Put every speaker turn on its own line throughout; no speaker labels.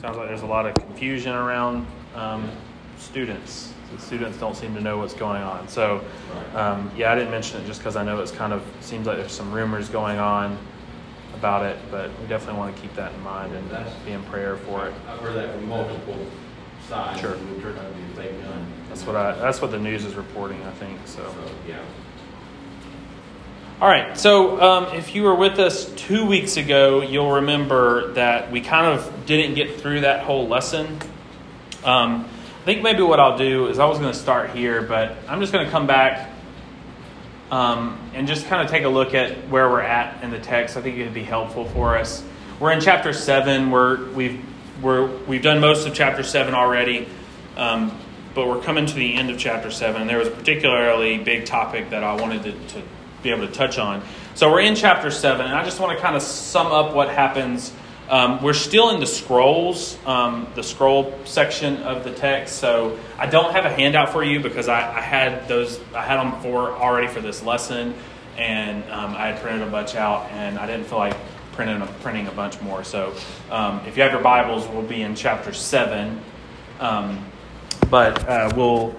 Sounds like there's a lot of confusion around um, students. The students don't seem to know what's going on. So, um, yeah, I didn't mention it just because I know it's kind of seems like there's some rumors going on about it, but we definitely want to keep that in mind and be in prayer for it.
I've heard that from multiple sides.
Sure.
It out to be a fake gun.
That's what I. That's what the news is reporting. I think so.
So, yeah.
All right. So, um, if you were with us two weeks ago, you'll remember that we kind of didn't get through that whole lesson. Um, I think maybe what I'll do is I was going to start here, but I'm just going to come back um, and just kind of take a look at where we're at in the text. I think it would be helpful for us. We're in chapter seven. We're we've we're we've done most of chapter seven already, um, but we're coming to the end of chapter seven. And there was a particularly big topic that I wanted to, to be able to touch on. So we're in chapter seven, and I just want to kind of sum up what happens um, we're still in the scrolls, um, the scroll section of the text. So I don't have a handout for you because I, I had those, I had them for already for this lesson, and um, I had printed a bunch out, and I didn't feel like printing a, printing a bunch more. So um, if you have your Bibles, we'll be in chapter seven, um, but uh, we'll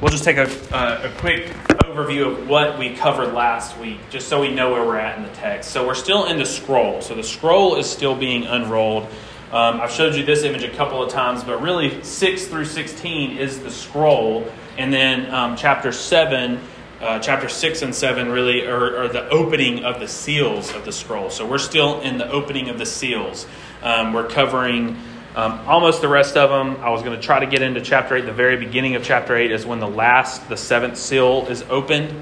we'll just take a, a, a quick overview of what we covered last week, just so we know where we're at in the text. So we're still in the scroll. So the scroll is still being unrolled. Um, I've showed you this image a couple of times, but really 6 through 16 is the scroll. And then um, chapter 7, uh, chapter 6 and 7 really are, are, the opening of the seals of the scroll. So we're still in the opening of the seals. Um, we're covering um, almost the rest of them. I was going to try to get into chapter 8. The very beginning of chapter 8 is when the last, the seventh seal is opened.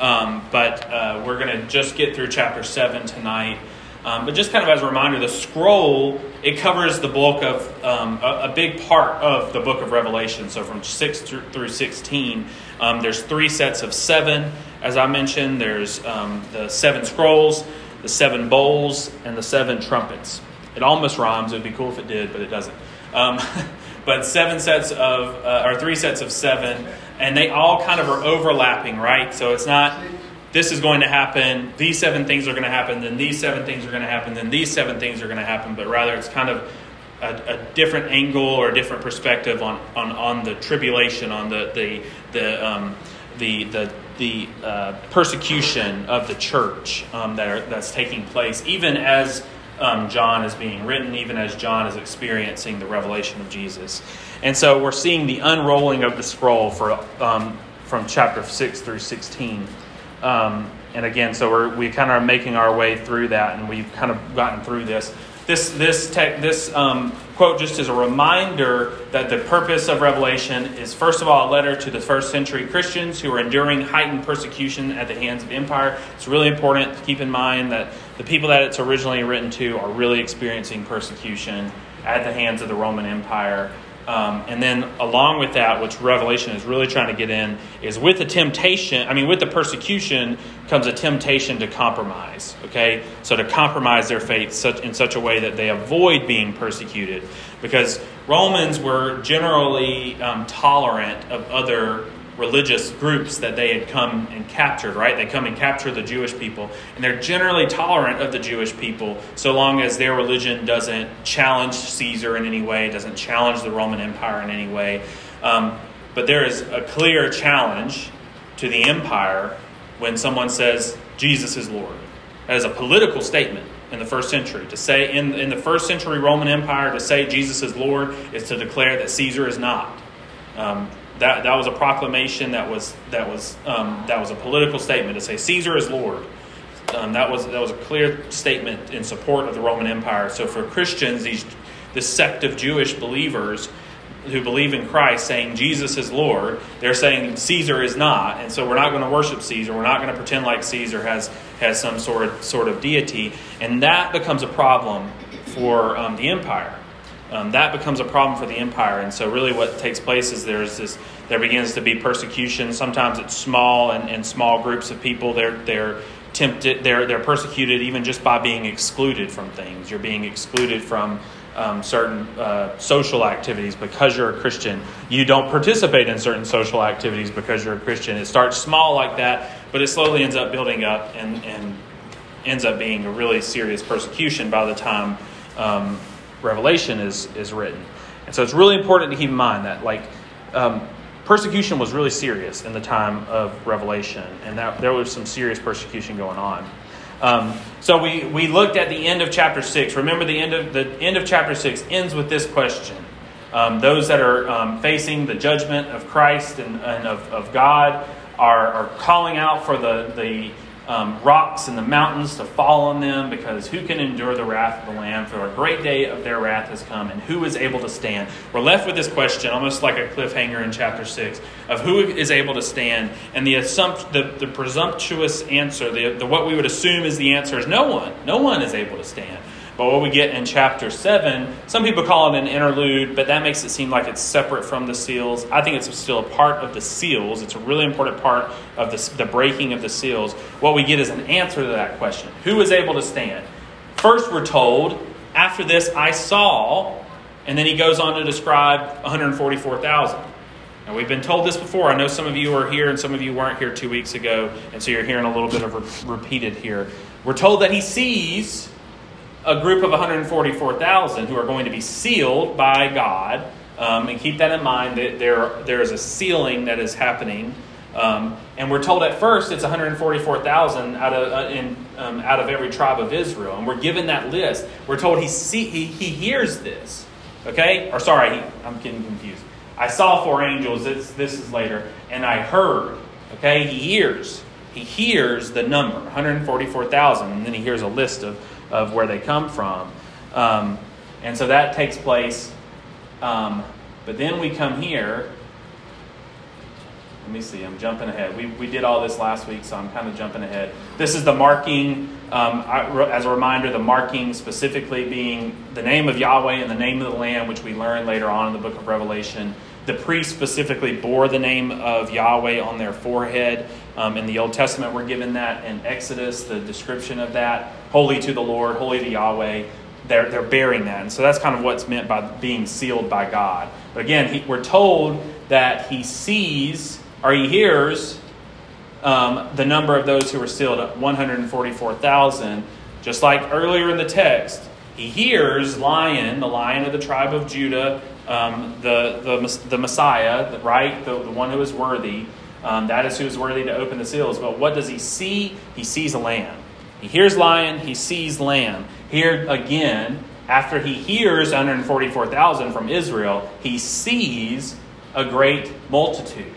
Um, but uh, we're going to just get through chapter 7 tonight. Um, but just kind of as a reminder, the scroll, it covers the bulk of um, a, a, big part of the book of Revelation. So from 6 through 16, um, there's three sets of seven. As I mentioned, there's um, the seven scrolls, the seven bowls, and the seven trumpets. It almost rhymes. It would be cool if it did, but it doesn't. Um, but seven sets of, uh, or three sets of seven, and they all kind of are overlapping, right? So it's not this is going to happen, these seven things are going to happen, then these seven things are going to happen, then these seven things are going to happen, but rather it's kind of a, a, different angle or a different perspective on, on, on the tribulation, on the, the, the, um, the, the, the uh, persecution of the church um, that are, that's taking place, even as um, John is being written, even as John is experiencing the revelation of Jesus. And so we're seeing the unrolling of the scroll for, um, from chapter 6 through 16. Um, and again, so we're, we kind of are making our way through that, and we've kind of gotten through this. This, this, te- this um, quote just is a reminder that the purpose of Revelation is, first of all, a letter to the first century Christians who are enduring heightened persecution at the hands of empire. It's really important to keep in mind that the people that it's originally written to are really experiencing persecution at the hands of the Roman Empire. Um, and then, along with that, which Revelation is really trying to get in, is with the temptation, I mean, with the persecution comes a temptation to compromise, okay? So, to compromise their faith such, in such a way that they avoid being persecuted. Because Romans were generally um, tolerant of other religious groups that they had come and captured, right? They come and capture the Jewish people, and they're generally tolerant of the Jewish people so long as their religion doesn't challenge Caesar in any way, doesn't challenge the Roman Empire in any way. Um, but there is a clear challenge to the empire when someone says Jesus is Lord. That is a political statement in the first century. To say in, in the first century Roman Empire, to say Jesus is Lord is to declare that Caesar is not. Um, that, that was a proclamation that was that was um, that was a political statement to say Caesar is Lord. Um, that was that was a clear statement in support of the Roman Empire. So for Christians, these this sect of Jewish believers who believe in Christ, saying Jesus is Lord, they're saying Caesar is not, and so we're not going to worship Caesar. We're not going to pretend like Caesar has has some sort of, sort of deity, and that becomes a problem for um, the empire um, that becomes a problem for the empire. And so, really, what takes place is there's this there begins to be persecution. Sometimes it's small and, and small groups of people. They're they're tempted. They're they're persecuted even just by being excluded from things. You're being excluded from um, certain uh, social activities because you're a Christian. You don't participate in certain social activities because you're a Christian. It starts small like that, but it slowly ends up building up and, and ends up being a really serious persecution by the time um, Revelation is, is written. And so it's really important to keep in mind that, like, um, persecution was really serious in the time of Revelation, and that there was some serious persecution going on. Um, so we, we looked at the end of chapter six. Remember, the end of the end of chapter six ends with this question: um, Those that are um, facing the judgment of Christ and, and of, of God are, are calling out for the the um, rocks and the mountains to fall on them, because who can endure the wrath of the Lamb? For a great day of their wrath has come, and who is able to stand? We're left with this question, almost like a cliffhanger in chapter 6, of who is able to stand. And the, assumpt, the, the presumptuous answer, the, the, what we would assume is the answer, is no one. No one is able to stand. But what we get in chapter 7, some people call it an interlude, but that makes it seem like it's separate from the seals. I think it's still a part of the seals. It's a really important part of the, the breaking of the seals. What we get is an answer to that question Who is able to stand? First, we're told, after this, I saw, and then he goes on to describe 144,000. And we've been told this before. I know some of you are here and some of you weren't here two weeks ago, and so you're hearing a little bit of re- repeated here. We're told that he sees a group of 144,000 who are going to be sealed by God. Um, and keep that in mind that there, there is a sealing that is happening. Um, and we're told at first it's 144,000 out of, uh, in, um, out of every tribe of Israel. And we're given that list. We're told he, see, he, he hears this. Okay? Or sorry, he, I'm getting confused. I saw four angels. This, this is later. And I heard. Okay? He hears. He hears the number, 144,000. And then he hears a list of of where they come from. Um, and so that takes place. Um, but then we come here. Let me see, I'm jumping ahead. We, we did all this last week, so I'm kind of jumping ahead. This is the marking, um, as a reminder, the marking specifically being the name of Yahweh and the name of the Lamb, which we learn later on in the book of Revelation. The priests specifically bore the name of Yahweh on their forehead. Um, in the Old Testament, we're given that in Exodus, the description of that holy to the Lord, holy to Yahweh. They're, they're bearing that. And so that's kind of what's meant by being sealed by God. But again, he, we're told that he sees or he hears um, the number of those who were sealed at 144,000. Just like earlier in the text, he hears lion, the lion of the tribe of Judah, um, the, the, the Messiah, right? The, the one who is worthy. Um, that is who is worthy to open the seals. But what does he see? He sees a lamb. He hears lion, he sees lamb. Here again, after he hears 144,000 from Israel, he sees a great multitude.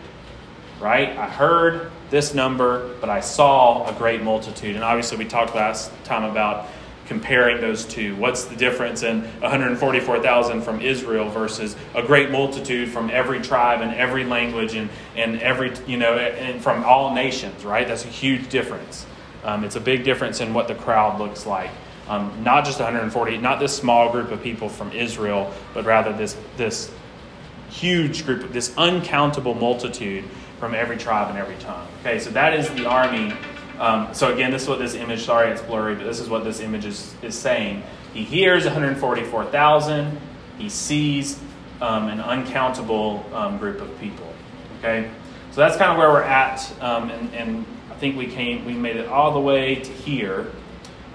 Right? I heard this number, but I saw a great multitude. And obviously, we talked last time about comparing those two. What's the difference in 144,000 from Israel versus a great multitude from every tribe and every language and, and every, you know, and from all nations, right? That's a huge difference. Um, it's a big difference in what the crowd looks like. Um, not just 140, not this small group of people from Israel, but rather this, this huge group, this uncountable multitude from every tribe and every tongue. Okay, so that is the army. Um, so again, this is what this image, sorry it's blurry, but this is what this image is, is saying. He hears 144,000, he sees um, an uncountable um, group of people. Okay, so that's kind of where we're at, um, and, and think we came, we made it all the way to here.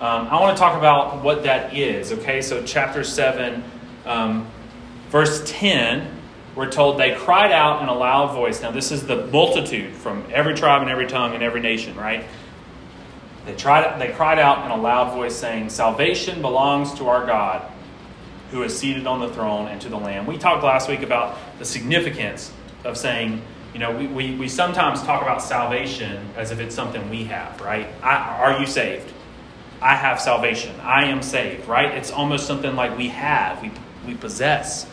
Um, I want to talk about what that is. Okay, so chapter seven, um, verse ten, we're told they cried out in a loud voice. Now, this is the multitude from every tribe and every tongue and every nation, right? They tried. They cried out in a loud voice, saying, "Salvation belongs to our God." Who is seated on the throne and to the Lamb. We talked last week about the significance of saying you know, we, we, we sometimes talk about salvation as if it's something we have, right? I, are you saved? I have salvation. I am saved, right? It's almost something like we have, we, we possess,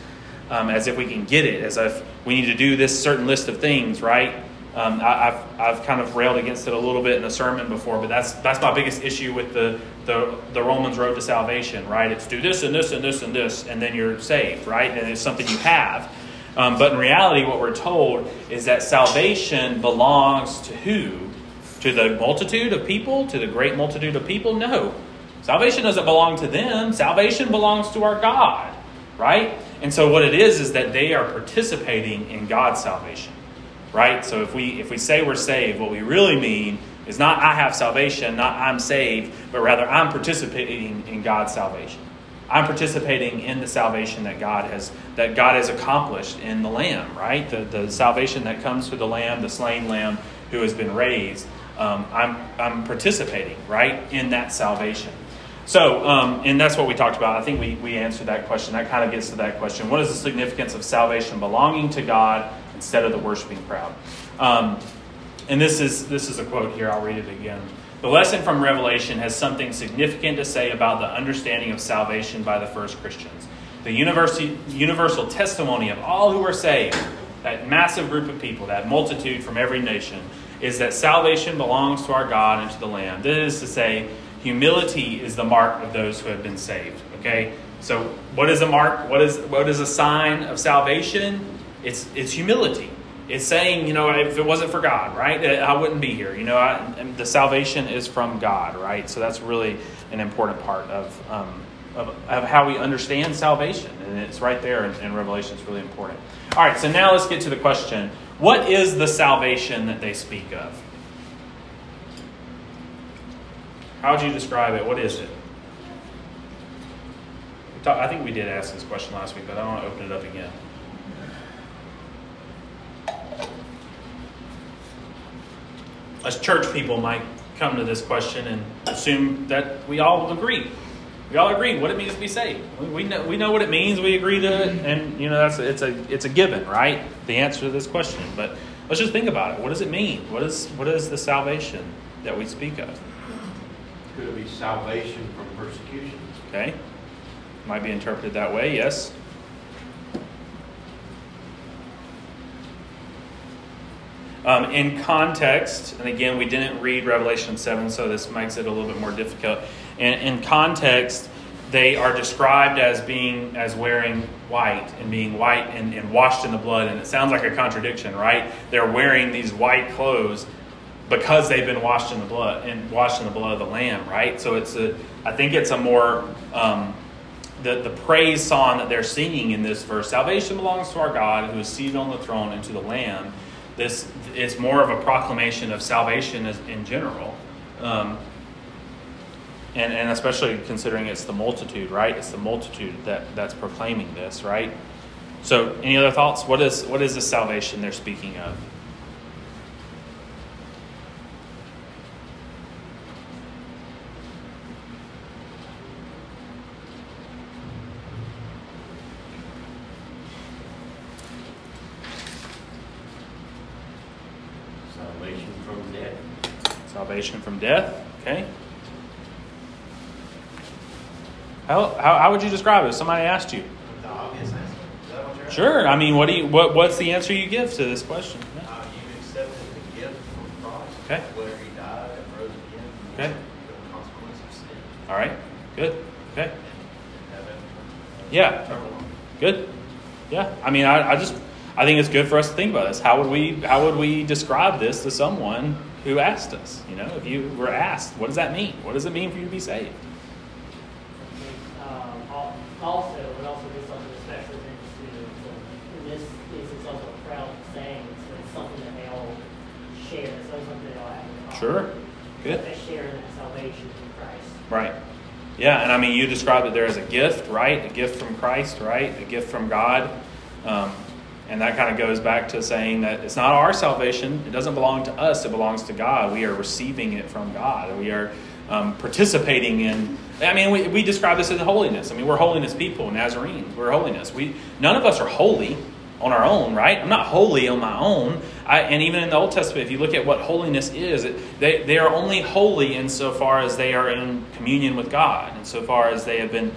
um, as if we can get it, as if we need to do this certain list of things, right? Um, I, have I've kind of railed against it a little bit in a sermon before, but that's that's my biggest issue with the, the the Romans road to salvation, right? It's do this and this and this and this, and then you're saved, right? And it's something you have. Um, but in reality, what we're told is that salvation belongs to who? To the multitude of people? To the great multitude of people? No. Salvation doesn't belong to them. Salvation belongs to our God, right? And so what it is is that they are participating in God's salvation, right? So if we if we say we're saved, what we really mean is not I have salvation, not I'm saved, but rather I'm participating in God's salvation. I'm participating in the salvation that God has that God has accomplished in the Lamb, right? The, the salvation that comes through the Lamb, the slain Lamb who has been raised. Um, I'm, I'm participating, right, in that salvation. So, um, and that's what we talked about. I think we, we answered that question. That kind of gets to that question. What is the significance of salvation belonging to God instead of the worshiping crowd? Um, and this is, this is a quote here. I'll read it again. The lesson from Revelation has something significant to say about the understanding of salvation by the first Christians. The universal testimony of all who were saved, that massive group of people, that multitude from every nation, is that salvation belongs to our God and to the Lamb. This is to say, humility is the mark of those who have been saved. Okay? So, what is a mark? What is, what is a sign of salvation? It's, it's humility it's saying, you know, if it wasn't for God, right, I wouldn't be here. You know, I, the salvation is from God, right? So that's really an important part of, um, of, of, how we understand salvation. And it's right there in, in Revelation. It's really important. All right, so now let's get to the question what is the salvation that they speak of? How would you describe it? What is it? I think we did ask this question last week, but I want to open it up again. As church people might come to this question and assume that we all agree. We all agree what it means to be saved. We know, we know what it means. We agree to it, and you know that's a, it's a it's a given, right? The answer to this question. But let's just think about it. What does it mean? What is what is the salvation that we speak of?
Could it be salvation from persecution?
Okay, might be interpreted that way. Yes. Um, in context, and again, we didn't read Revelation 7, so this makes it a little bit more difficult. In, in context, they are described as being as wearing white and being white and, and washed in the blood. And it sounds like a contradiction right? They're wearing these white clothes because they've been washed in the blood and washed in the blood of the lamb right? So it's a i think it's a more um, the, the praise song that they're singing in this verse. Salvation belongs to our god who is seated on the throne and to the lamb this it's more of a proclamation of salvation in general. Um, and, and especially considering it's the multitude, right? It's the multitude that, that's proclaiming this, right? So, any other thoughts? What is, what is the salvation they're speaking of? Salvation from death. Okay? How, how, how would you describe it? Somebody asked you.
The obvious answer.
Sure. I mean, what do you what what's the answer you give to this question?
Yeah. Uh, you accepted the gift from Christ.
Okay.
Whether he died and rose again.
Okay.
The consequence of sin.
All right. Good. Okay. Yeah. Good. Yeah. I mean, I, I just I think it's good for us to think about this. How would we how would we describe this to someone who asked us. You know, if you were asked, what does that mean? What does it mean for you to be saved?
Um, also, it also be something especially interesting. In this case, it's also a crowd saying, so it's something that they all share. So something they all have in common.
Sure. Good.
They share in that salvation in Christ.
Right. Yeah, and I mean, you described it there as a gift, right? A gift from Christ, right? A gift from God. Um, and that kind of goes back to saying that it's not our salvation. It doesn't belong to us. It belongs to God. We are receiving it from God. We are um, participating in. I mean, we, we describe this as holiness. I mean, we're holiness people, Nazarenes. We're holiness. We none of us are holy on our own, right? I'm not holy on my own. I, and even in the Old Testament, if you look at what holiness is, it, they, they are only holy insofar as they are in communion with God, insofar as they have been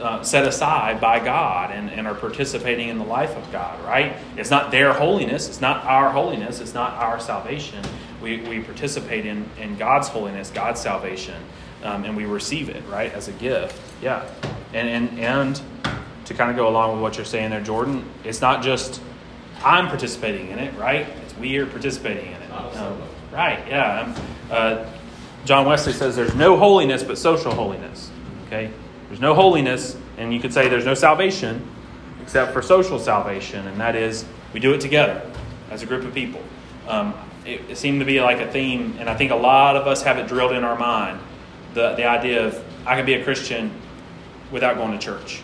uh, set aside by God and, and are participating in the life of God, right? It's not their holiness, it's not our holiness, it's not our salvation. We, we participate in, in God's holiness, God's salvation, um, and we receive it, right, as a gift. Yeah. And, and, and to kind of go along with what you're saying there, Jordan, it's not just I'm participating in it, right? It's we are participating in it. Um, right, yeah. Um, uh, John Wesley says there's no holiness but social holiness. Okay? There's no holiness, and you could say there's no salvation except for social salvation, and that is we do it together as a group of people. Um, it, it, seemed to be like a theme, and I think a lot of us have it drilled in our mind the, the idea of I can be a Christian without going to church.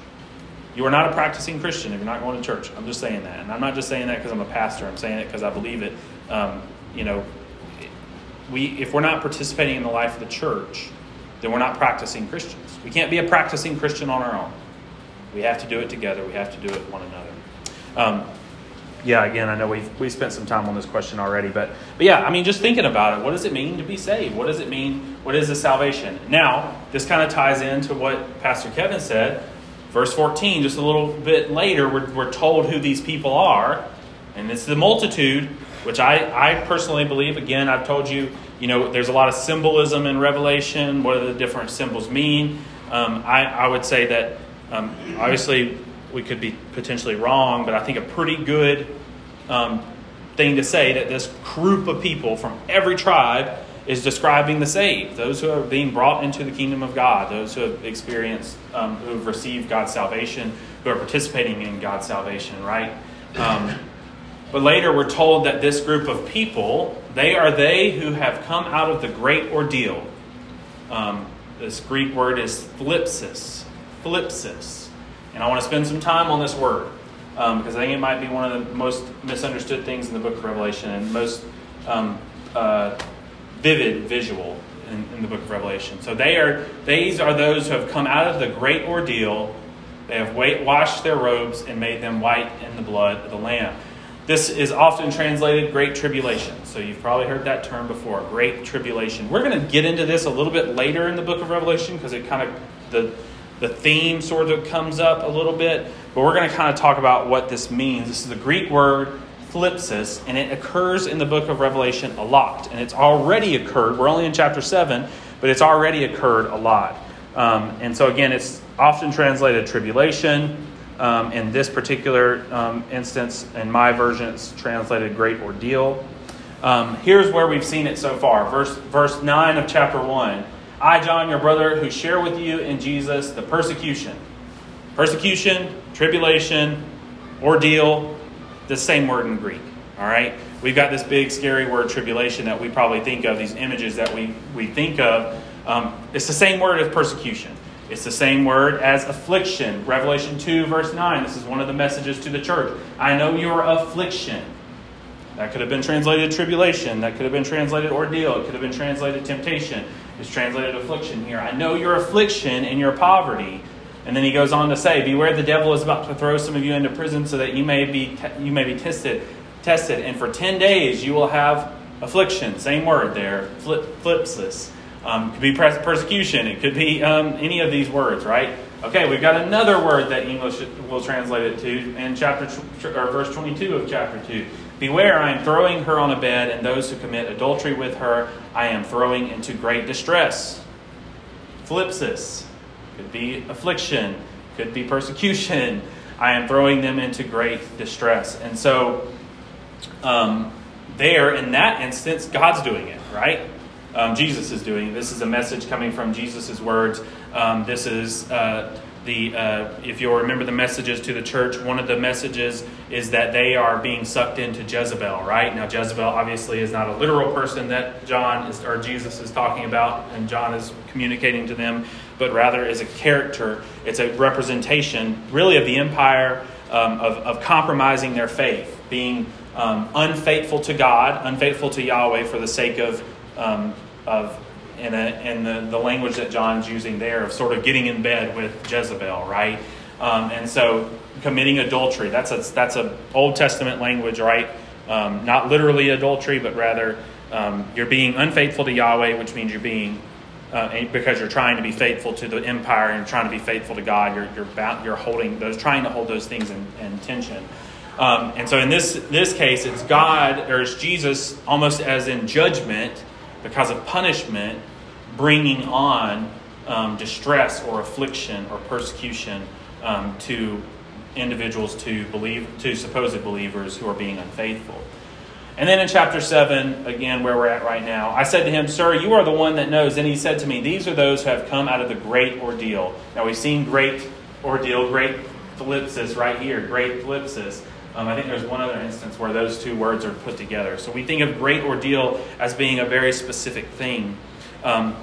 You are not a practicing Christian if you're not going to church. I'm just saying that. And I'm not just saying that because I'm a pastor. I'm saying it because I believe it. Um, you know, we, if we're not participating in the life of the church, then we're not practicing Christians. We can't be a practicing Christian on our own. We have to do it together. We have to do it one another. Um, yeah, again, I know we've, we spent some time on this question already, but, but yeah, I mean, just thinking about it, what does it mean to be saved? What does it mean? What is the salvation? Now, this kind of ties into what Pastor Kevin said. Verse 14, just a little bit later, we're, we're told who these people are, and it's the multitude, which I, I personally believe, again, I've told you, you know, there's a lot of symbolism in Revelation. What do the different symbols mean? Um, I, I would say that um, obviously we could be potentially wrong, but I think a pretty good um, thing to say that this group of people from every tribe is describing the saved, those who are being brought into the kingdom of God, those who have experienced, um, who have received God's salvation, who are participating in God's salvation, right? But later we're told that this group of people, they are they who have come out of the great ordeal. Um, this Greek word is thlipsis. Thlipsis. And I want to spend some time on this word um, because I think it might be one of the most misunderstood things in the book of Revelation and most um, uh, vivid visual in, in, the book of Revelation. So they are these are those who have come out of the great ordeal. They have washed their robes and made them white in the blood of the Lamb. This is often translated great tribulation. So you've probably heard that term before, great tribulation. We're going to get into this a little bit later in the book of Revelation because it kind of the the theme sort of comes up a little bit, but we're going to kind of talk about what this means. This is the Greek word thlipsis, and it occurs in the book of Revelation a lot. And it's already occurred. We're only in chapter 7, but it's already occurred a lot. Um, and so, again, it's often translated tribulation. Um, in this particular um, instance, in my version, it's translated great ordeal. Um, here's where we've seen it so far. Verse, verse 9 of chapter 1. I, John, your brother, who share with you in Jesus the persecution. Persecution, tribulation, ordeal, the same word in Greek. All right? We've got this big, scary word, tribulation, that we probably think of, these images that we, we think of. Um, it's the same word as persecution. It's the same word as affliction. Revelation 2, verse 9. This is one of the messages to the church. I know your affliction. That could have been translated tribulation. That could have been translated ordeal. It could have been translated temptation. It's translated affliction here. I know your affliction and your poverty. And then he goes on to say, Beware the devil is about to throw some of you into prison so that you may be, te- you may be tested, tested. And for 10 days you will have affliction. Same word there, flip, thlipsis. Um, could be persecution. It could be um, any of these words, right? Okay, we've got another word that English will translate it to in chapter or verse 22 of chapter 2. Beware, I am throwing her on a bed, and those who commit adultery with her I am throwing into great distress. Thlipsis could be affliction, could be persecution. I am throwing them into great distress. And so, um, there, in that instance, God's doing it, right? Um, Jesus is doing. This is a message coming from Jesus' words. Um, this is. Uh, the uh, if you'll remember the messages to the church, one of the messages is that they are being sucked into Jezebel. Right now, Jezebel obviously is not a literal person that John is, or Jesus is talking about, and John is communicating to them, but rather is a character. It's a representation, really, of the empire um, of, of compromising their faith, being um, unfaithful to God, unfaithful to Yahweh for the sake of um, of in, a, in the, the language that John's using there of sort of getting in bed with Jezebel, right? Um, and so committing adultery, that's a, that's a Old Testament language, right? Um, not literally adultery, but rather um, you're being unfaithful to Yahweh, which means you're being uh, because you're trying to be faithful to the empire and trying to be faithful to God. You're you're, bound, you're holding those, trying to hold those things in, in tension. Um, and so in this this case, it's God or it's Jesus almost as in judgment because of punishment, bringing on um, distress or affliction or persecution um, to individuals to believe to supposed believers who are being unfaithful. And then in chapter 7, again, where we're at right now, I said to him, Sir, you are the one that knows. And he said to me, These are those who have come out of the great ordeal. Now we've seen great ordeal, great thlipsis right here, great thlipsis. Um, I think there's one other instance where those two words are put together. So we think of great ordeal as being a very specific thing. Um,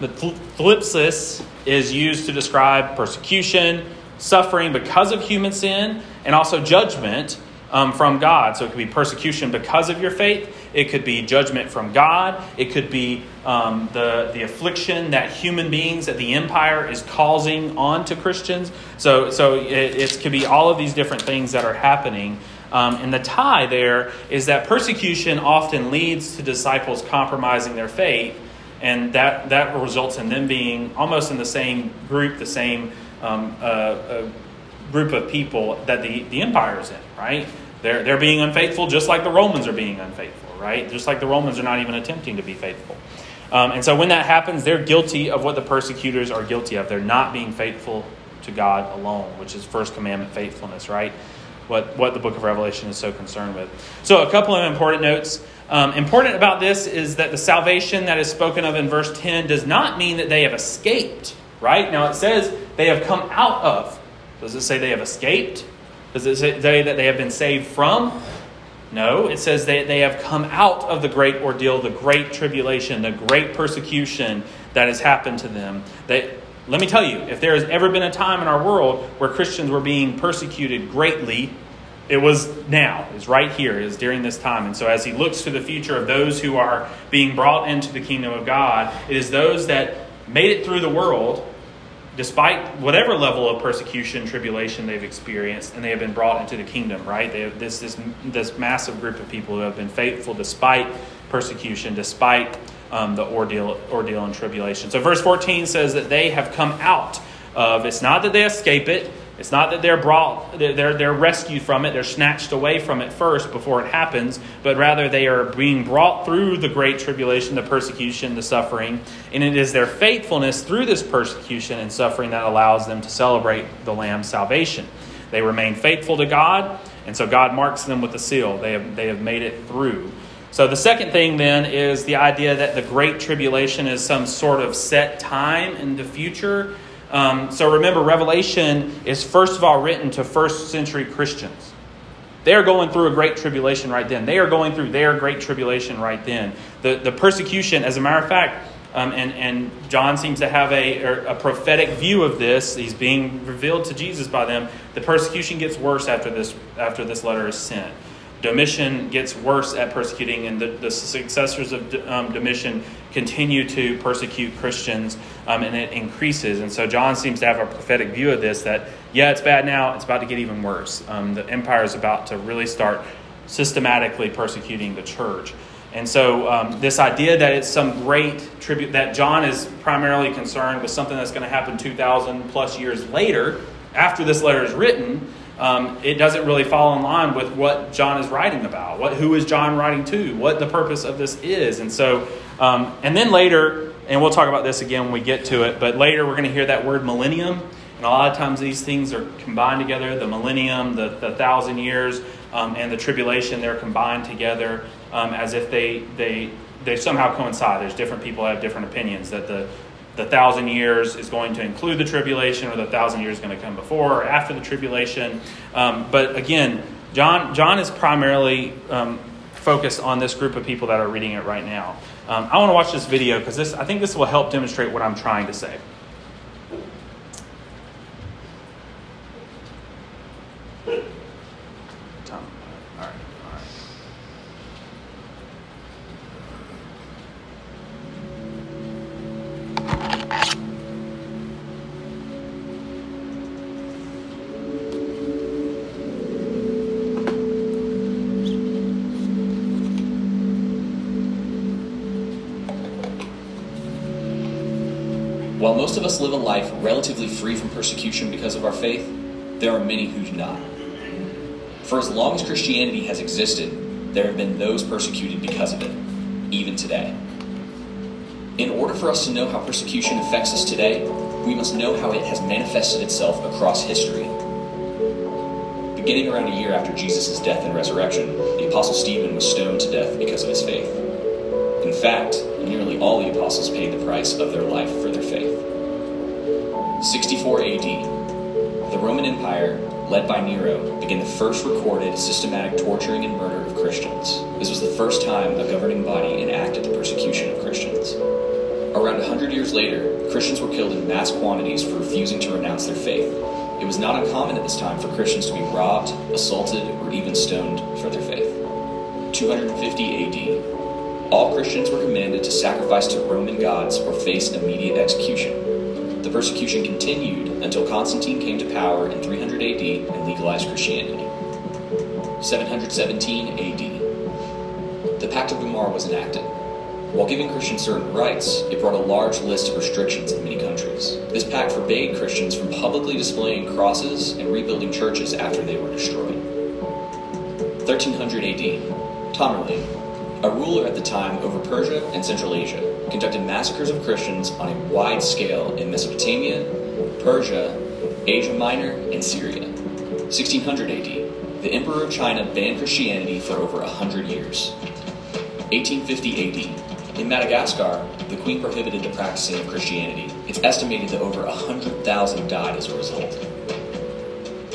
the thlipsis is used to describe persecution, suffering because of human sin, and also judgment um, from God. So it could be persecution because of your faith. It could be judgment from God. It could be um, the, the affliction that human beings, that the empire is causing on to Christians. So, so it, it could be all of these different things that are happening. Um, and the tie there is that persecution often leads to disciples compromising their faith, and that, that results in them being almost in the same group, the same um, uh, uh, group of people that the, the empire is in, right? They're, they're being unfaithful just like the Romans are being unfaithful, right? Just like the Romans are not even attempting to be faithful. Um, and so when that happens, they're guilty of what the persecutors are guilty of. They're not being faithful to God alone, which is first commandment faithfulness, right? What, what the book of Revelation is so concerned with. So, a couple of important notes. Um, important about this is that the salvation that is spoken of in verse 10 does not mean that they have escaped, right? Now, it says they have come out of. Does it say they have escaped? Does it say that they have been saved from? No, it says they, they have come out of the great ordeal, the great tribulation, the great persecution that has happened to them. They, let me tell you, if there has ever been a time in our world where Christians were being persecuted greatly, it was now, it is right here, it is during this time. And so, as he looks to the future of those who are being brought into the kingdom of God, it is those that made it through the world despite whatever level of persecution, tribulation they've experienced, and they have been brought into the kingdom, right? They have this, this, this massive group of people who have been faithful despite persecution, despite um, the ordeal, ordeal and tribulation. So, verse 14 says that they have come out of, it's not that they escape it, it's not that they're brought, they're, they're rescued from it, they're snatched away from it first before it happens, but rather they are being brought through the great tribulation, the persecution, the suffering. And it is their faithfulness through this persecution and suffering that allows them to celebrate the Lamb's salvation. They remain faithful to God, and so God marks them with a seal. They have, they have made it through. So the second thing then is the idea that the great tribulation is some sort of set time in the future um, so remember, Revelation is first of all written to first century Christians. They are going through a great tribulation right then. They are going through their great tribulation right then. The, the persecution, as a matter of fact, um, and, and John seems to have a, a prophetic view of this. He's being revealed to Jesus by them. The persecution gets worse after this, after this letter is sent. Domitian gets worse at persecuting, and the, the successors of um, Domitian continue to persecute Christians, um, and it increases. And so John seems to have a prophetic view of this that, yeah, it's bad now, it's about to get even worse. Um, the empire is about to really start systematically persecuting the church. And so, um, this idea that it's some great tribute, that John is primarily concerned with something that's going to happen 2,000 plus years later, after this letter is written, um, it doesn't really fall in line with what John is writing about. What, who is John writing to? What the purpose of this is. And so, um, and then later, and we'll talk about this again when we get to it, but later we're going to hear that word millennium. And a lot of times these things are combined together the millennium, the, the thousand years, um, and the tribulation, they're combined together um, as if they, they, they somehow coincide. There's different people have different opinions that the the thousand years is going to include the tribulation, or the thousand years is going to come before or after the tribulation. Um, but again, John, John is primarily um, focused on this group of people that are reading it right now. Um, I want to watch this video because this, I think this will help demonstrate what I'm trying to say.
Most of us live a life relatively free from persecution because of our faith, there are many who do not. For as long as Christianity has existed, there have been those persecuted because of it, even today. In order for us to know how persecution affects us today, we must know how it has manifested itself across history. Beginning around a year after Jesus' death and resurrection, the Apostle Stephen was stoned to death because of his faith. Fact, nearly all the apostles paid the price of their life for their faith. 64 AD, the Roman Empire, led by Nero, began the first recorded systematic torturing and murder of Christians. This was the first time a governing body enacted the persecution of Christians. Around 100 years later, Christians were killed in mass quantities for refusing to renounce their faith. It was not uncommon at this time for Christians to be robbed, assaulted, or even stoned for their faith. 250 AD. All Christians were commanded to sacrifice to Roman gods or face immediate execution. The persecution continued until Constantine came to power in 300 AD and legalized Christianity. 717 AD. The Pact of Umar was enacted. While giving Christians certain rights, it brought a large list of restrictions in many countries. This pact forbade Christians from publicly displaying crosses and rebuilding churches after they were destroyed. 1300 AD. Tamerlane, a ruler at the time over Persia and Central Asia, conducted massacres of Christians on a wide scale in Mesopotamia, Persia, Asia Minor, and Syria. 1600 AD. The Emperor of China banned Christianity for over a hundred years. 1850 AD. In Madagascar, the Queen prohibited the practicing of Christianity. It's estimated that over 100,000 died as a result.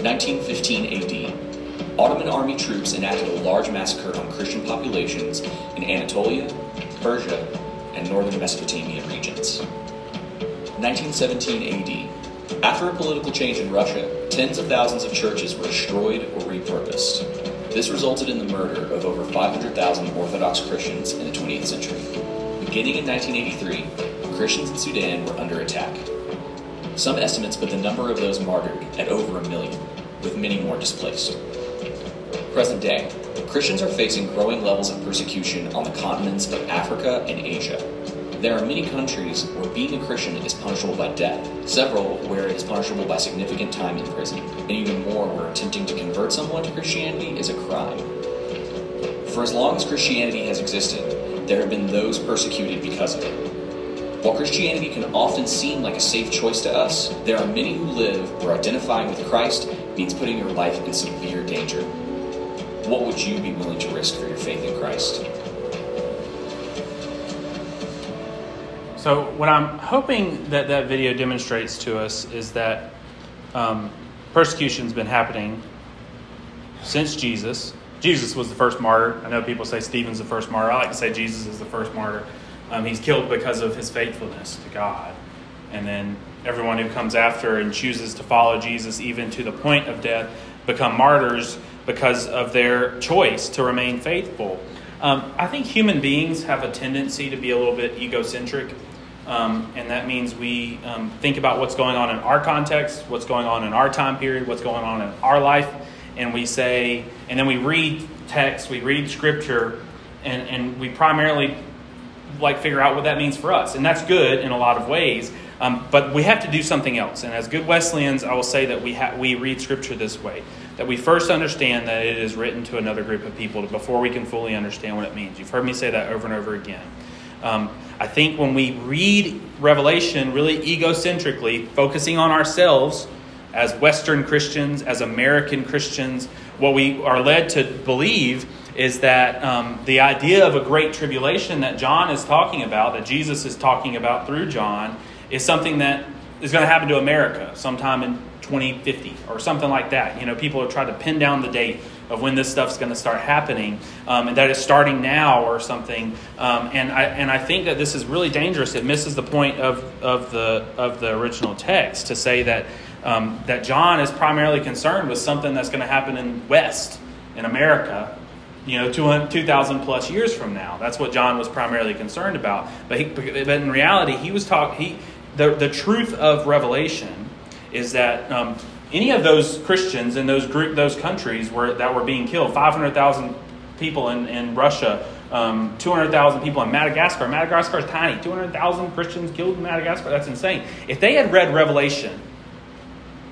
1915 AD. Ottoman army troops enacted a large massacre on Christian populations in Anatolia, Persia, and northern Mesopotamia regions. 1917 AD. After a political change in Russia, tens of thousands of churches were destroyed or repurposed. This resulted in the murder of over 500,000 Orthodox Christians in the 20th century. Beginning in 1983, Christians in Sudan were under attack. Some estimates put the number of those martyred at over a million, with many more displaced. Present day, the Christians are facing growing levels of persecution on the continents of Africa and Asia. There are many countries where being a Christian is punishable by death, several where it is punishable by significant time in prison, and even more where attempting to convert someone to Christianity is a crime. For as long as Christianity has existed, there have been those persecuted because of it. While Christianity can often seem like a safe choice to us, there are many who live where identifying with Christ means putting your life in severe danger. What would you be willing to risk for your faith in Christ?
So, what I'm hoping that that video demonstrates to us is that um, persecution's been happening since Jesus. Jesus was the first martyr. I know people say Stephen's the first martyr. I like to say Jesus is the first martyr. Um, he's killed because of his faithfulness to God. And then everyone who comes after and chooses to follow Jesus, even to the point of death, become martyrs because of their choice to remain faithful. Um, I think human beings have a tendency to be a little bit egocentric. Um, and that means we um, think about what's going on in our context, what's going on in our time period, what's going on in our life, and we say, and then we read text, we read scripture, and, and we primarily like figure out what that means for us. And that's good in a lot of ways. Um, but we have to do something else. And as good Wesleyans, I will say that we, ha- we read Scripture this way that we first understand that it is written to another group of people before we can fully understand what it means. You've heard me say that over and over again. Um, I think when we read Revelation really egocentrically, focusing on ourselves as Western Christians, as American Christians, what we are led to believe is that um, the idea of a great tribulation that John is talking about, that Jesus is talking about through John, is something that is going to happen to America sometime in 2050 or something like that. You know, people are trying to pin down the date of when this stuff's going to start happening, um, and that it's starting now or something. Um, and I and I think that this is really dangerous. It misses the point of of the of the original text to say that um, that John is primarily concerned with something that's going to happen in West in America. You know, 2,000 plus years from now. That's what John was primarily concerned about. But, he, but in reality, he was talking. He the the truth of Revelation is that um, any of those Christians in those group, those countries were, that were being killed, 500,000 people in, in Russia, um, 200,000 people in Madagascar. Madagascar is tiny. 200,000 Christians killed in Madagascar. That's insane. If they had read Revelation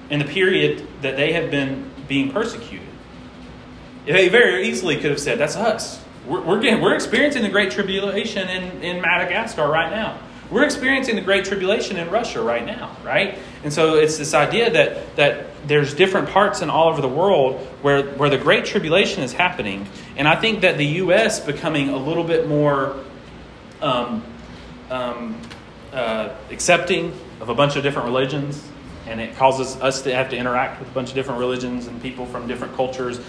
in the period that they had been being persecuted, they very easily could have said, That's us. We're, we're, getting, we're experiencing the Great Tribulation in, in Madagascar right now. We're experiencing the Great Tribulation in Russia right now, right? And so it's this idea that, that there's different parts in all over the world where, where the Great Tribulation is happening. And I think that the U.S. becoming a little bit more um, um, uh, accepting of a bunch of different religions, and it causes us to have to interact with a bunch of different religions and people from different cultures.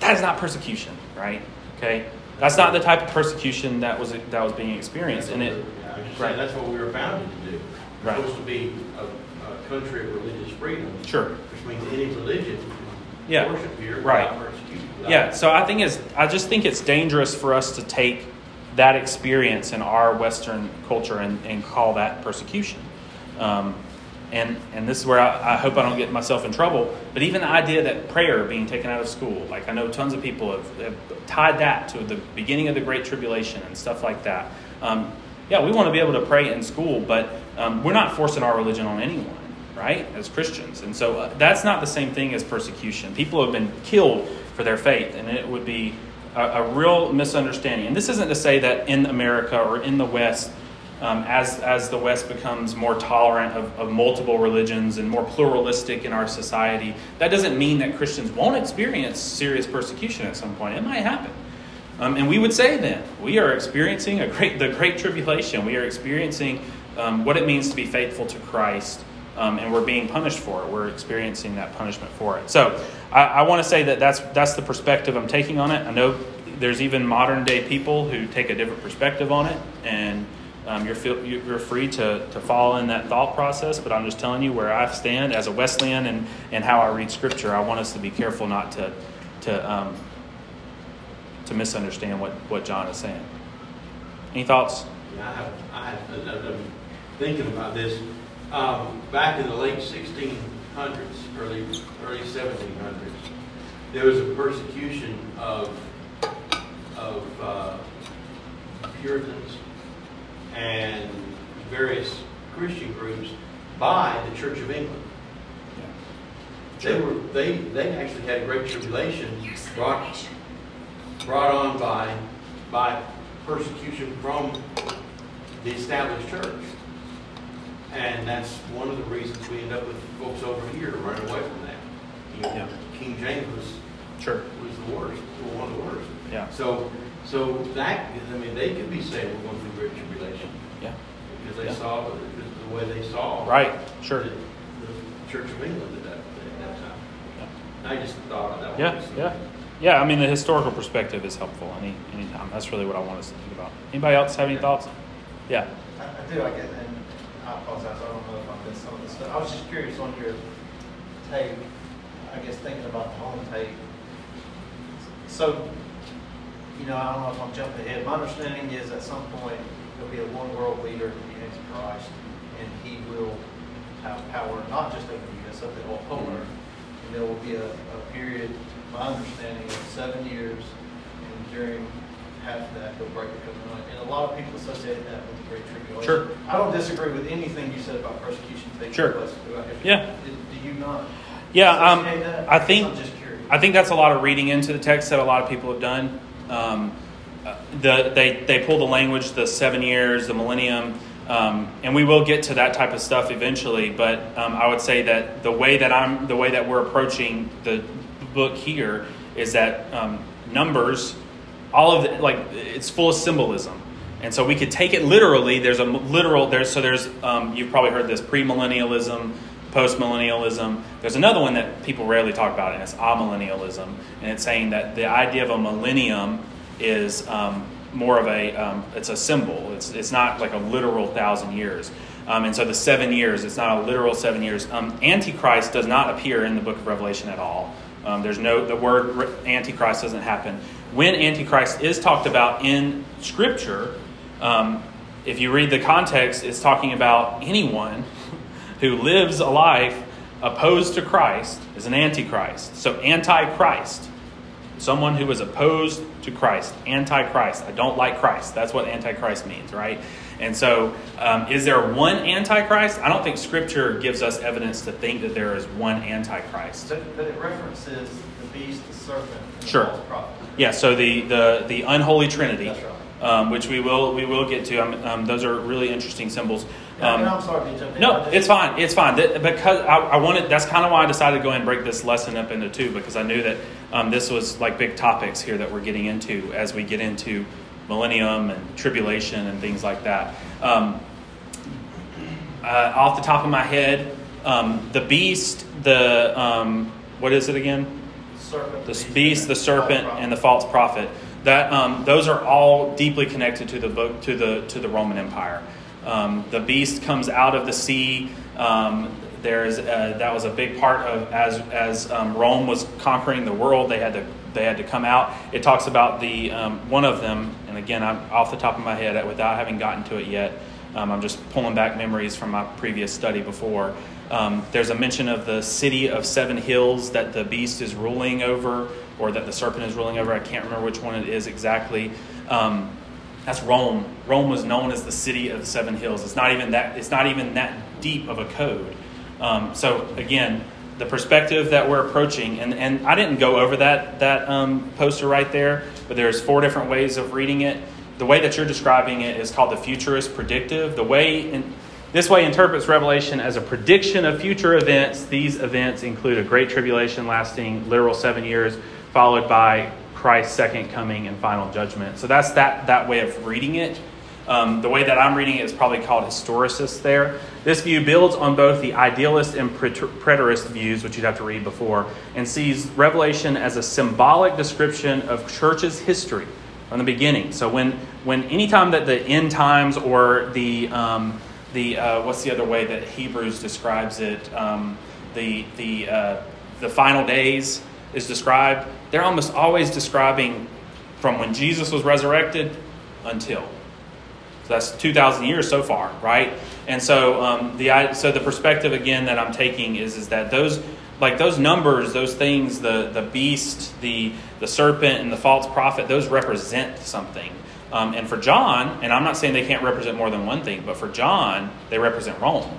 That is not persecution, right? Okay, that's not the type of persecution that was that was being experienced, and it
I'm just
Right.
saying, that's what we were founded to do. We're
Right.
supposed to be a, a country of religious freedom.
Sure.
Which means any religion
Yeah.
can worship here
Right.
without persecution. without-
Yeah, so I think it's I just think it's dangerous for us to take that experience in our Western culture and, and call that persecution. Um, and and this is where I, I hope I don't get myself in trouble. But even the idea that prayer being taken out of school, like I know tons of people have, have tied that to the beginning of the Great Tribulation and stuff like that. Um, yeah, we want to be able to pray in school, but um, we're not forcing our religion on anyone right, as Christians. And so uh, that's not the same thing as persecution. People have been killed for their faith, and it would be a, a real misunderstanding. And this isn't to say that in America or in the West, um, as, as the West becomes more tolerant of, of multiple religions and more pluralistic in our society, that doesn't mean that Christians won't experience serious persecution at some point. It might happen. Um, and we would say then, we are experiencing a great, the Great Tribulation. We are experiencing um, what it means to be faithful to Christ, um, and we're being punished for it. We're experiencing that punishment for it. So I, I want to say that that's, that's the perspective I'm taking on it. I know there's even modern day people who take a different perspective on it, and um, you're, you're free to, to follow in that thought process, but I'm just telling you where I stand as a Wesleyan and, and how I read Scripture. I want us to be careful not to, to um, to misunderstand what, what John is saying. Any thoughts?
Yeah, I have, I have, I've been thinking about this. Um, back in the late 1600s, early, early 1700s, there was a persecution of, of uh, Puritans and various Christian groups by the Church of England. They were, they, they actually had great tribulation brought, brought on by, by persecution from the established church. And that's one of the reasons we end up with folks over here running away from that. You know,
Yeah.
King James was,
Sure.
was the worst, or one of the worst.
Yeah.
So, so that, I mean, they could be saying we're going through great tribulation
Yeah.
because they
Yeah.
saw, the the way they saw.
Right. Sure.
The, the Church of England at that, at that time.
Yeah.
I just thought of that
Yeah. Yeah. Yeah. I mean, the historical perspective is helpful any anytime. That's really what I want us to think about. Anybody else have any thoughts? Yeah.
I, I do, I get, and I apologize, I don't know if I missed some of this stuff. I was just curious on your take, I guess thinking about the home take. So, you know, I don't know if I'm jumping ahead. My understanding is at some point there'll be a one world leader, the Antichrist, and he will have power not just over the U.S., but the whole whole earth. And there will be a, a period, my understanding, of seven years, and during half of that, he'll break the covenant. And a lot of people associate that with the Great Tribulation.
Sure.
I don't disagree with anything you said about persecution taking
Sure.
place throughout history.
Yeah.
Do you not?
Yeah, um,
that?
I think-
I'm just curious.
I think that's a lot of reading into the text that a lot of people have done. Um, uh, the, they, they pull the language, the seven years, the millennium, um, and we will get to that type of stuff eventually. But um, I would say that the way that I'm, the way that we're approaching the book here is that um, numbers, all of it, like it's full of symbolism, and so we could take it literally. There's a literal there's so there's um, you've probably heard this premillennialism, postmillennialism. There's another one that people rarely talk about, and it's amillennialism, and it's saying that the idea of a millennium is um, more of a um, it's a symbol. It's it's not like a literal thousand years. Um, and so the seven years, it's not a literal seven years. Um, Antichrist does not appear in the book of Revelation at all. Um, there's no the word Antichrist doesn't happen. When Antichrist is talked about in Scripture, um, if you read the context, it's talking about anyone who lives a life opposed to Christ is an Antichrist. So Antichrist, someone who is opposed to Christ, Antichrist. I don't like Christ. That's what Antichrist means, right? And so, um, is there one Antichrist? I don't think Scripture gives us evidence to think that there is one Antichrist.
But, but it references the beast, the serpent, and the
Sure.
false prophet.
Yeah, so the, the, the unholy Trinity,
right.
um, which we will we will get to. Um, um, those are really interesting symbols. Um,
I'm sorry to jump in.
no, it's fine. It's fine. That- because I, I wanted. That's kind of why I decided to go ahead and break this lesson up into two because I knew that um, this was like big topics here that we're getting into as we get into millennium and tribulation and things like that. Um, uh, off the top of my head, um, the beast, the um, what is it again?
Serpent,
the beast, the serpent, and the false prophet. That um, those are all deeply connected to the book to the to the Roman Empire. Um, the beast comes out of the sea. Um, there's uh, that was a big part of as as um, Rome was conquering the world. They had to they had to come out. It talks about the um, one of them, and again, I'm off the top of my head without having gotten to it yet. Um, I'm just pulling back memories from my previous study before. Um, there's a mention of the city of seven hills that the beast is ruling over, or that the serpent is ruling over. I can't remember which one it is exactly. Um, that's Rome. Rome was known as the city of the seven hills. It's not even that. It's not even that deep of a code. Um, so again, the perspective that we're approaching, and, and I didn't go over that that um, poster right there, but there's four different ways of reading it. The way that you're describing it is called the futurist predictive. The way in, this way interprets Revelation as a prediction of future events. These events include a great tribulation lasting literal seven years, followed by Christ's second coming and final judgment. So that's that, that way of reading it. Um, the way that I'm reading it is probably called historicist there. This view builds on both the idealist and preterist views, which you'd have to read before, and sees Revelation as a symbolic description of church's history from the beginning. So when, when anytime that the end times or the, um, the uh, what's the other way that Hebrews describes it, um, the, the, uh, the final days is described, they're almost always describing from when Jesus was resurrected until. So that's 2,000 years so far, right? And so um, the so the perspective again that I'm taking is is that those like those numbers, those things, the the beast, the the serpent, and the false prophet, those represent something. Um, and for John, and I'm not saying they can't represent more than one thing, but for John, they represent Rome.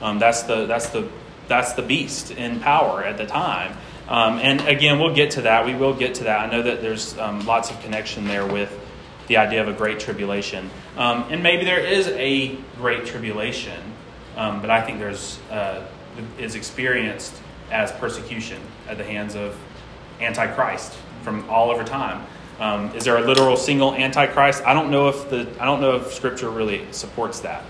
Um, that's the that's the that's the beast in power at the time. Um, and again, we'll get to that. We will get to that. I know that there's um, lots of connection there with the idea of a great tribulation. Um, and maybe there is a great tribulation, um, but I think there's uh, is experienced as persecution at the hands of Antichrist from all over time. Um, is there a literal single Antichrist? I don't know if the I don't know if Scripture really supports that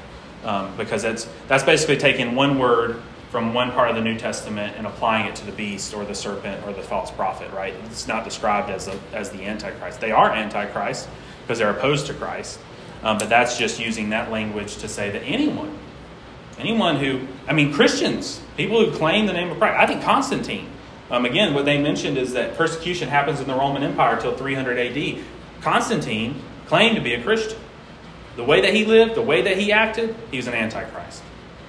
um, because that's that's basically taking one word from one part of the New Testament and applying it to the beast or the serpent or the false prophet. Right? It's not described as a, as the Antichrist. They are Antichrist because they're opposed to Christ. Um, but that's just using that language to say that anyone, anyone who, I mean, Christians, people who claim the name of Christ, I think Constantine, um, again, what they mentioned is that persecution happens in the Roman Empire until 300 AD. Constantine claimed to be a Christian. The way that he lived, the way that he acted, he was an antichrist.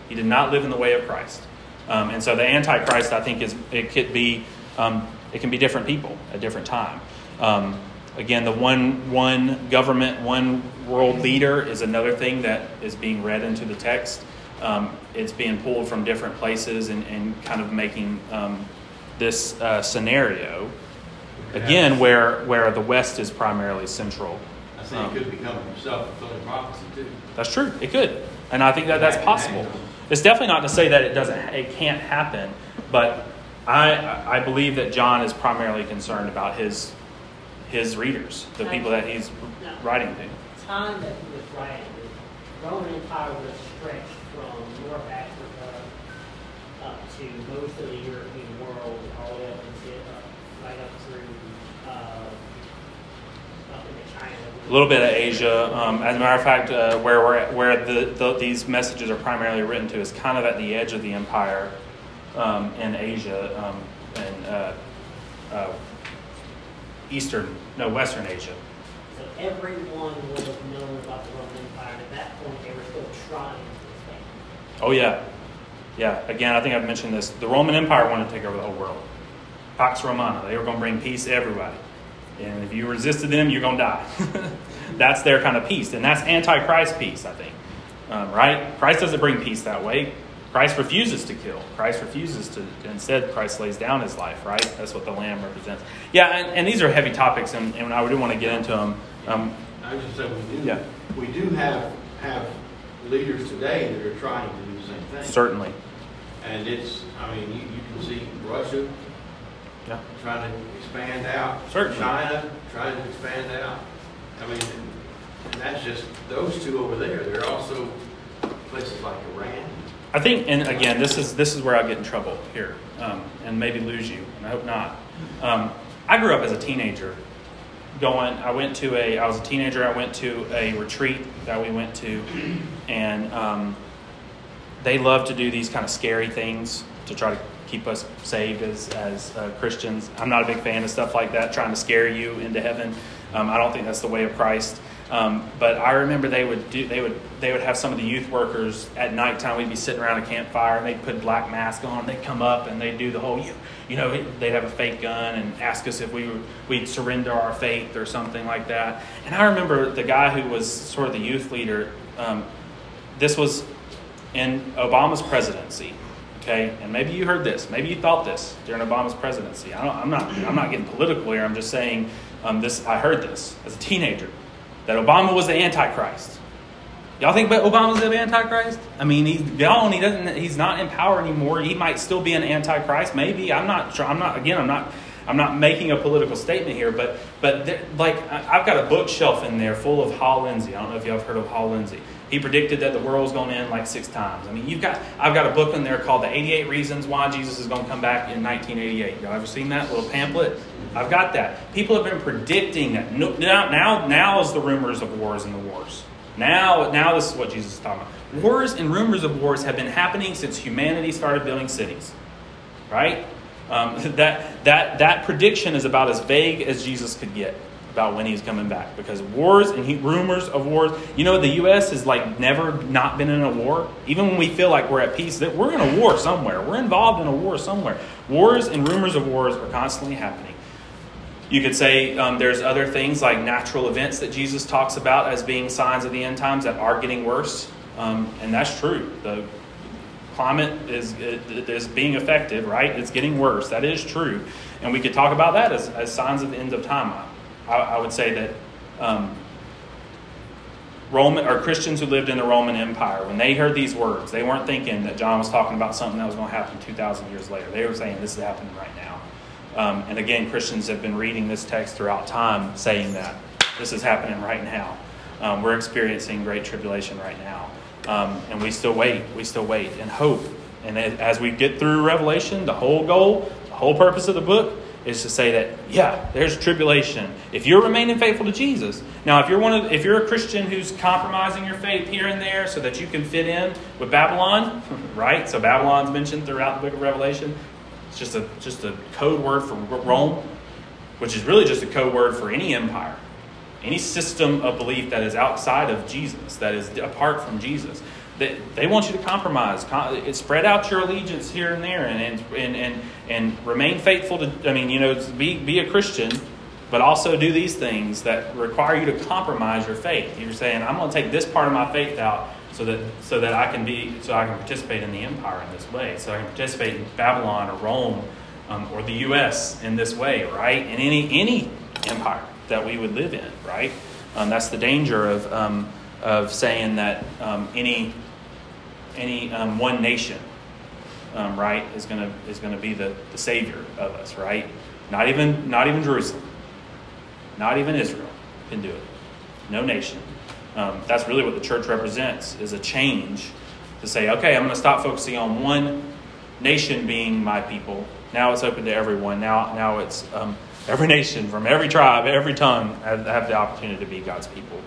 He did not live in the way of Christ. Um, and so the antichrist, I think, is it could be um, it can be different people at different time. Again, the one, one government, one world leader is another thing that is being read into the text. Um, it's being pulled from different places and, and kind of making um, this uh, scenario, again, where, where the West is primarily central.
I think um, it could become self fulfilling prophecy too.
That's true. It could. And I think that that's possible. It's definitely not to say that it doesn't, it can't happen, but I, I believe that John is primarily concerned about his his readers, the people that he's writing
to. The Time that he was writing, the Roman Empire was stretched from North Africa up to most of the European world, all the way up into uh, right up through uh, China.
A little bit of Asia. Um, as a matter of fact, uh, where we're at, where the, the, these messages are primarily written to is kind of at the edge of the empire um, in Asia um, and uh, uh, Eastern, no, Western Asia.
So everyone would have known about the Roman Empire. and At that point, they were still trying to expand.
Oh, yeah. Yeah, again, I think I've mentioned this. The Roman Empire wanted to take over the whole world. Pax Romana. They were going to bring peace to everybody. And if you resisted them, you're going to die. that's their kind of peace. And that's Antichrist peace, I think. Um, right? Christ doesn't bring peace that way. Christ refuses to kill. Christ refuses to, instead, Christ lays down his life, right? That's what the Lamb represents. Yeah, and, and these are heavy topics, and, and I do want to get into them. Um,
I just said we do, yeah. we do have, have leaders today that are trying to do the same thing.
Certainly.
And it's, I mean, you, you can see Russia yeah. trying to expand out.
Certainly.
China trying to expand out. I mean, and that's just those two over there. There are also places like Iran
I think, and again, this is this is where I get in trouble here, um, and maybe lose you, and I hope not. Um, I grew up as a teenager going. I went to a. I was a teenager. I went to a retreat that we went to, and um, they love to do these kind of scary things to try to keep us saved as as uh, Christians. I'm not a big fan of stuff like that, trying to scare you into heaven. Um, I don't think that's the way of Christ. Um, but I remember they would do they would they would have some of the youth workers at nighttime. We'd be sitting around a campfire and they'd put black mask on. They'd come up and they'd do the whole you you know they'd have a fake gun and ask us if we would we'd surrender our faith or something like that. And I remember the guy who was sort of the youth leader. Um, this was in Obama's presidency. Okay, and maybe you heard this, maybe you thought this during Obama's presidency. I am not, I'm not getting political here. I'm just saying um, this. I heard this as a teenager that Obama was the Antichrist. Y'all think Obama's the Antichrist? I mean, he's gone. He doesn't. He's not in power anymore. He might still be an Antichrist. Maybe. I'm not. Sure. I'm not. Again, I'm not. I'm not making a political statement here, but but there, like I've got a bookshelf in there full of Hal Lindsey. I don't know if y'all have heard of Hal Lindsey. He predicted that the world was going to end like six times. I mean, you've got I've got a book in there called The 88 Reasons Why Jesus is going to Come Back in 1988. Y'all ever seen that little pamphlet? I've got that. People have been predicting that. Now, now, now is the rumors of wars and the wars. Now, now this is what Jesus is talking about. Wars and rumors of wars have been happening since humanity started building cities. Right? Um, that, that, that prediction is about as vague as Jesus could get about when he's coming back because wars and he, rumors of wars you know the us has like never not been in a war even when we feel like we're at peace that we're in a war somewhere we're involved in a war somewhere wars and rumors of wars are constantly happening you could say um, there's other things like natural events that Jesus talks about as being signs of the end times that are getting worse, um, and that's true. The climate is is being affected, right? It's getting worse. That is true, and we could talk about that as, as signs of the end of time. I, I would say that. Um, Roman or Christians who lived in the Roman Empire, when they heard these words, they weren't thinking that John was talking about something that was going to happen 2,000 years later. They were saying this is happening right now. Um, and again, Christians have been reading this text throughout time saying that this is happening right now. Um, we're experiencing great tribulation right now. Um, and we still wait. We still wait and hope. And as we get through Revelation, the whole goal, the whole purpose of the book is to say that, yeah, there's tribulation. If you're remaining faithful to Jesus. Now, if you're one of, if you're a Christian who's compromising your faith here and there so that you can fit in with Babylon, right? So Babylon's mentioned throughout the book of Revelation. It's just a just a code word for Rome, which is really just a code word for any empire, any system of belief that is outside of Jesus, that is apart from Jesus. They, they want you to compromise, spread out your allegiance here and there, and and and and remain faithful to. I mean, you know, be be a Christian, but also do these things that require you to compromise your faith. You're saying, I'm going to take this part of my faith out so that so that I can be so I can participate in the empire in this way. So I can participate in Babylon or Rome um, or the U.S. in this way, right? In any any empire that we would live in, right? Um, that's the danger of um, of saying that um, any any um, one nation, um, right, is gonna is gonna be the, the savior of us, right? Not even not even Jerusalem, not even Israel can do it. No nation. Um, that's really what the church represents is a change to say, okay, I'm going to stop focusing on one nation being my people. Now it's open to everyone. Now, now it's um, every nation from every tribe, every tongue have the opportunity to be God's people.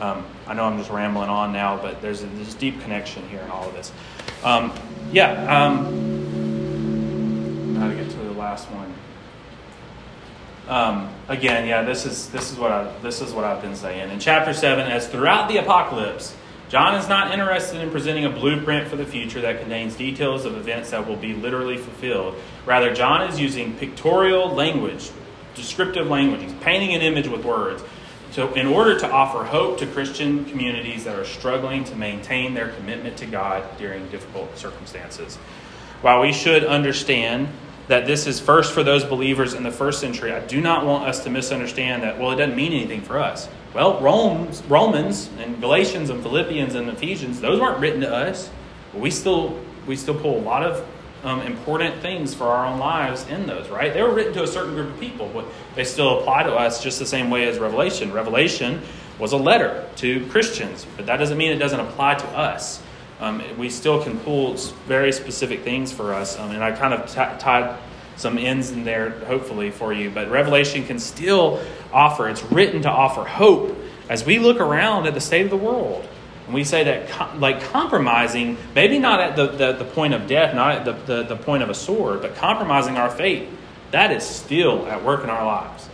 Um, I know I'm just rambling on now, but there's a this deep connection here in all of this. Um, yeah, um, how to get to the last one. Um, again, yeah, this is this is what I this is what I've been saying in chapter seven. As throughout the apocalypse, John is not interested in presenting a blueprint for the future that contains details of events that will be literally fulfilled. Rather, John is using pictorial language, descriptive language. He's painting an image with words. So, in order to offer hope to Christian communities that are struggling to maintain their commitment to God during difficult circumstances. While we should understand that this is first for those believers in the first century. I do not want us to misunderstand that, well, it doesn't mean anything for us. Well, Romans, Romans and Galatians and Philippians and Ephesians, those weren't written to us. But we still, we still pull a lot of um, important things for our own lives in those, right? They were written to a certain group of people, but they still apply to us just the same way as Revelation. Revelation was a letter to Christians, but that doesn't mean it doesn't apply to us um, we still can pull very specific things for us. Um, and I kind of t- tied some ends in there, hopefully, for you. But Revelation can still offer, it's written to offer hope as we look around at the state of the world. And we say that, like, compromising, maybe not at the, the, the point of death, not at the, the, the point of a sword, but compromising our faith, that is still at work in our lives.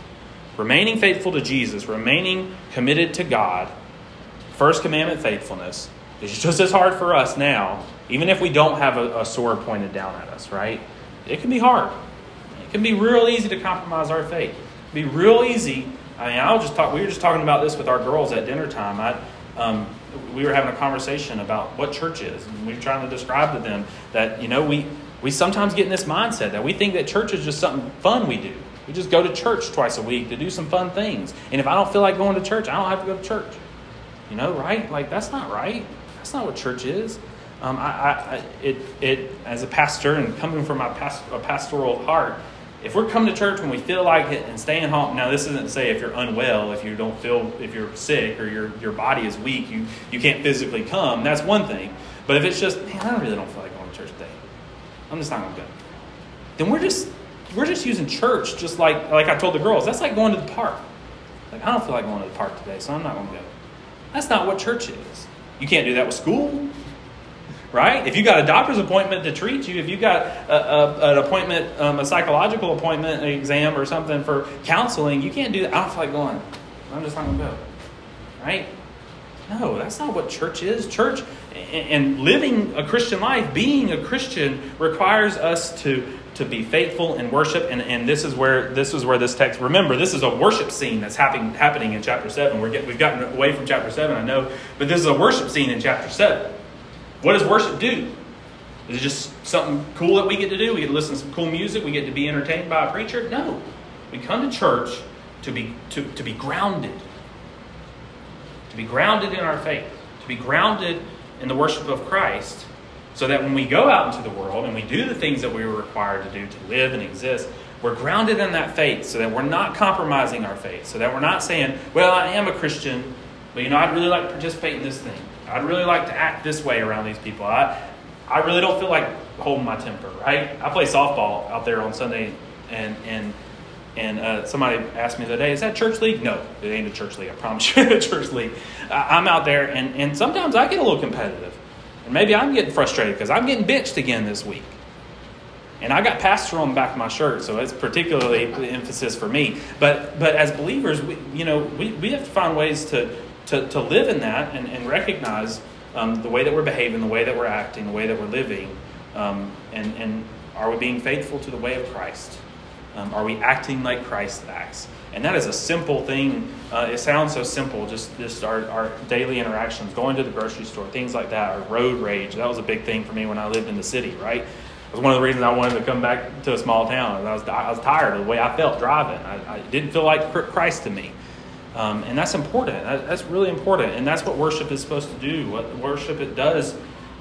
Remaining faithful to Jesus, remaining committed to God, first commandment faithfulness, is just as hard for us now, even if we don't have a, a sword pointed down at us, right? It can be hard. It can be real easy to compromise our faith. Be real easy. I mean, I was just talk, we were just talking about this with our girls at dinner time. I, um, we were having a conversation about what church is, and we were trying to describe to them that you know we we sometimes get in this mindset that we think that church is just something fun we do. We just go to church twice a week to do some fun things, and if I don't feel like going to church, I don't have to go to church. You know, right? Like that's not right. That's not what church is. Um, I, I, it, it, as a pastor and coming from my past, a pastoral heart, if we're coming to church when we feel like it and staying home, now this isn't to say if you're unwell, if you don't feel, if you're sick or your, your body is weak, you, you can't physically come, that's one thing. But if it's just, man, I really don't feel like going to church today, I'm just not going to go. Then we're just, we're just using church just like, like I told the girls, that's like going to the park. Like, I don't feel like going to the park today, so I'm not going to go. That's not what church is. You can't do that with school right? If you got a doctor's appointment to treat you, if you got a, a, an appointment, um, a psychological appointment, an exam or something for counseling, you can't do that. I don't feel like going. I'm just not going to go, right? No, that's not what church is. Church and living a Christian life, being a Christian, requires us to to be faithful in worship. And, and this is where this is where this text. Remember, this is a worship scene that's happening happening in chapter seven. We're get, we've gotten away from chapter seven, I know, but this is a worship scene in chapter seven. What does worship do? Is it just something cool that we get to do? We get to listen to some cool music. We get to be entertained by a preacher? No. We come to church to be, to, to be grounded. To be grounded in our faith. To be grounded in the worship of Christ. So that when we go out into the world and we do the things that we were required to do to live and exist, we're grounded in that faith so that we're not compromising our faith. So that we're not saying, well, I am a Christian, but you know, I'd really like to participate in this thing. I'd really like to act this way around these people. I, I really don't feel like holding my temper, right? I play softball out there on Sunday, and and and uh, somebody asked me the other day, "Is that church league?" No, it ain't a church league. I promise you, a church league. I'm out there, and and sometimes I get a little competitive, and maybe I'm getting frustrated because I'm getting bitched again this week. And I got pastor on the back of my shirt, so it's particularly the emphasis for me. But but as believers, we, you know, we, we have to find ways to to, to live in that and, and recognize um, the way that we're behaving, the way that we're acting, the way that we're living, um, and, and are we being faithful to the way of Christ? Um, are we acting like Christ acts? And that is a simple thing. Uh, it sounds so simple, just, just our, our daily interactions, going to the grocery store, things like that, or road rage. That was a big thing for me when I lived in the city, right? It was one of the reasons I wanted to come back to a small town. I was, I was tired of the way I felt driving. I, I didn't feel like Christ to me. Um, and that's important. That, that's really important. And that's what worship is supposed to do. What worship it does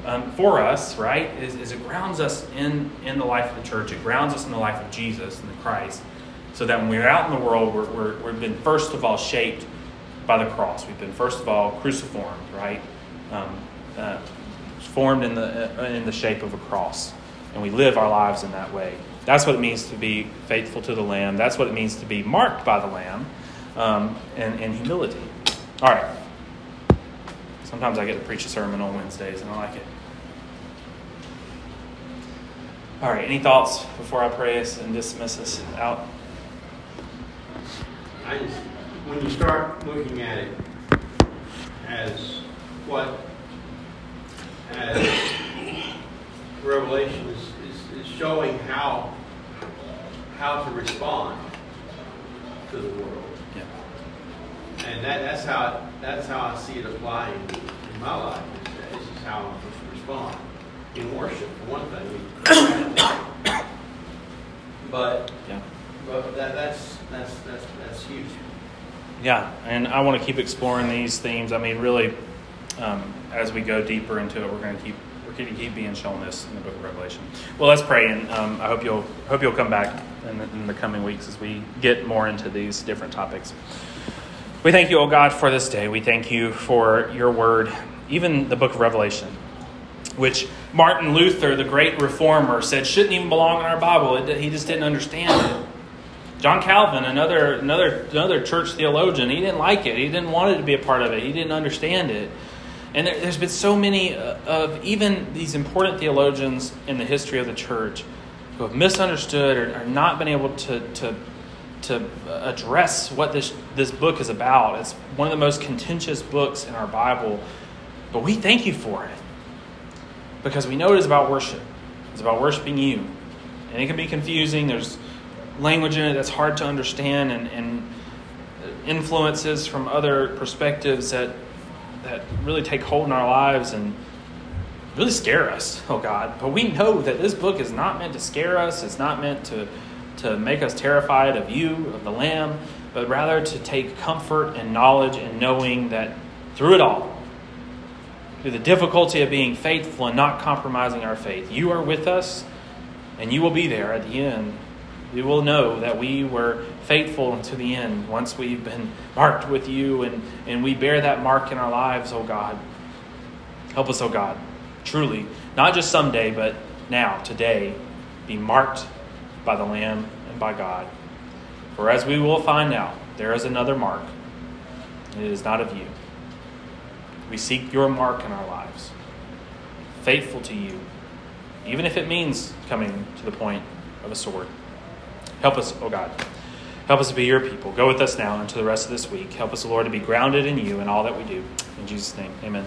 um, for us, right, is, is, it grounds us in, in the life of the church. It grounds us in the life of Jesus and the Christ. So that when we're out in the world, we're, we're, we've been first of all shaped by the cross. We've been first of all cruciformed, right? Um, uh, formed in the, uh, in the shape of a cross. And we live our lives in that way. That's what it means to be faithful to the Lamb. That's what it means to be marked by the Lamb um, and, and humility. All right. Sometimes I get to preach a sermon on Wednesdays, and I like it. All right, any thoughts before I pray us and dismiss us out?
I just, when you start looking at it as what, as Revelation is, is, is showing how, how to respond to the world. And that, that's how that's how I see it applying in my life. Is, this is how I'm supposed to respond in worship. For one thing, but yeah, but that, that's that's that's that's huge.
Yeah, and I want to keep exploring these themes. I mean, really, um, as we go deeper into it, we're going to keep we're going to keep being shown this in the Book of Revelation. Well, let's pray, and um, I hope you'll hope you'll come back in the, in the coming weeks as we get more into these different topics. We thank you, O God, for this day. We thank you for your word, even the book of Revelation, which Martin Luther, the great reformer, said shouldn't even belong in our Bible. It, he just didn't understand it. John Calvin, another, another, another church theologian, he didn't like it. He didn't want it to be a part of it. He didn't understand it. And there, has been so many uh, of even these important theologians in the history of the church who have misunderstood or, or not been able to, to, to address what this, this book is about. It's one of the most contentious books in our Bible, but we thank you for it because we know it is about worship. It's about worshiping you. And it can be confusing. There's language in it that's hard to understand and, and influences from other perspectives that, that really take hold in our lives and really scare us, oh God. But we know that this book is not meant to scare us, it's not meant to, to make us terrified of you, of the Lamb, but rather to take comfort and knowledge and knowing that through it all, through the difficulty of being faithful and not compromising our faith, you are with us and you will be there at the end. We will know that we were faithful unto the end once we've been marked with you and, and we bear that mark in our lives, oh God. Help us, oh God truly, not just someday, but now, today, be marked by the Lamb and by God. For as we will find out, there is another mark, it is not of you. We seek your mark in our lives, faithful to you, even if it means coming to the point of a sword. Help us, oh God. Help us to be your people. Go with us now into the rest of this week. Help us, Lord, to be grounded in you in all that we do. In Jesus' name, amen.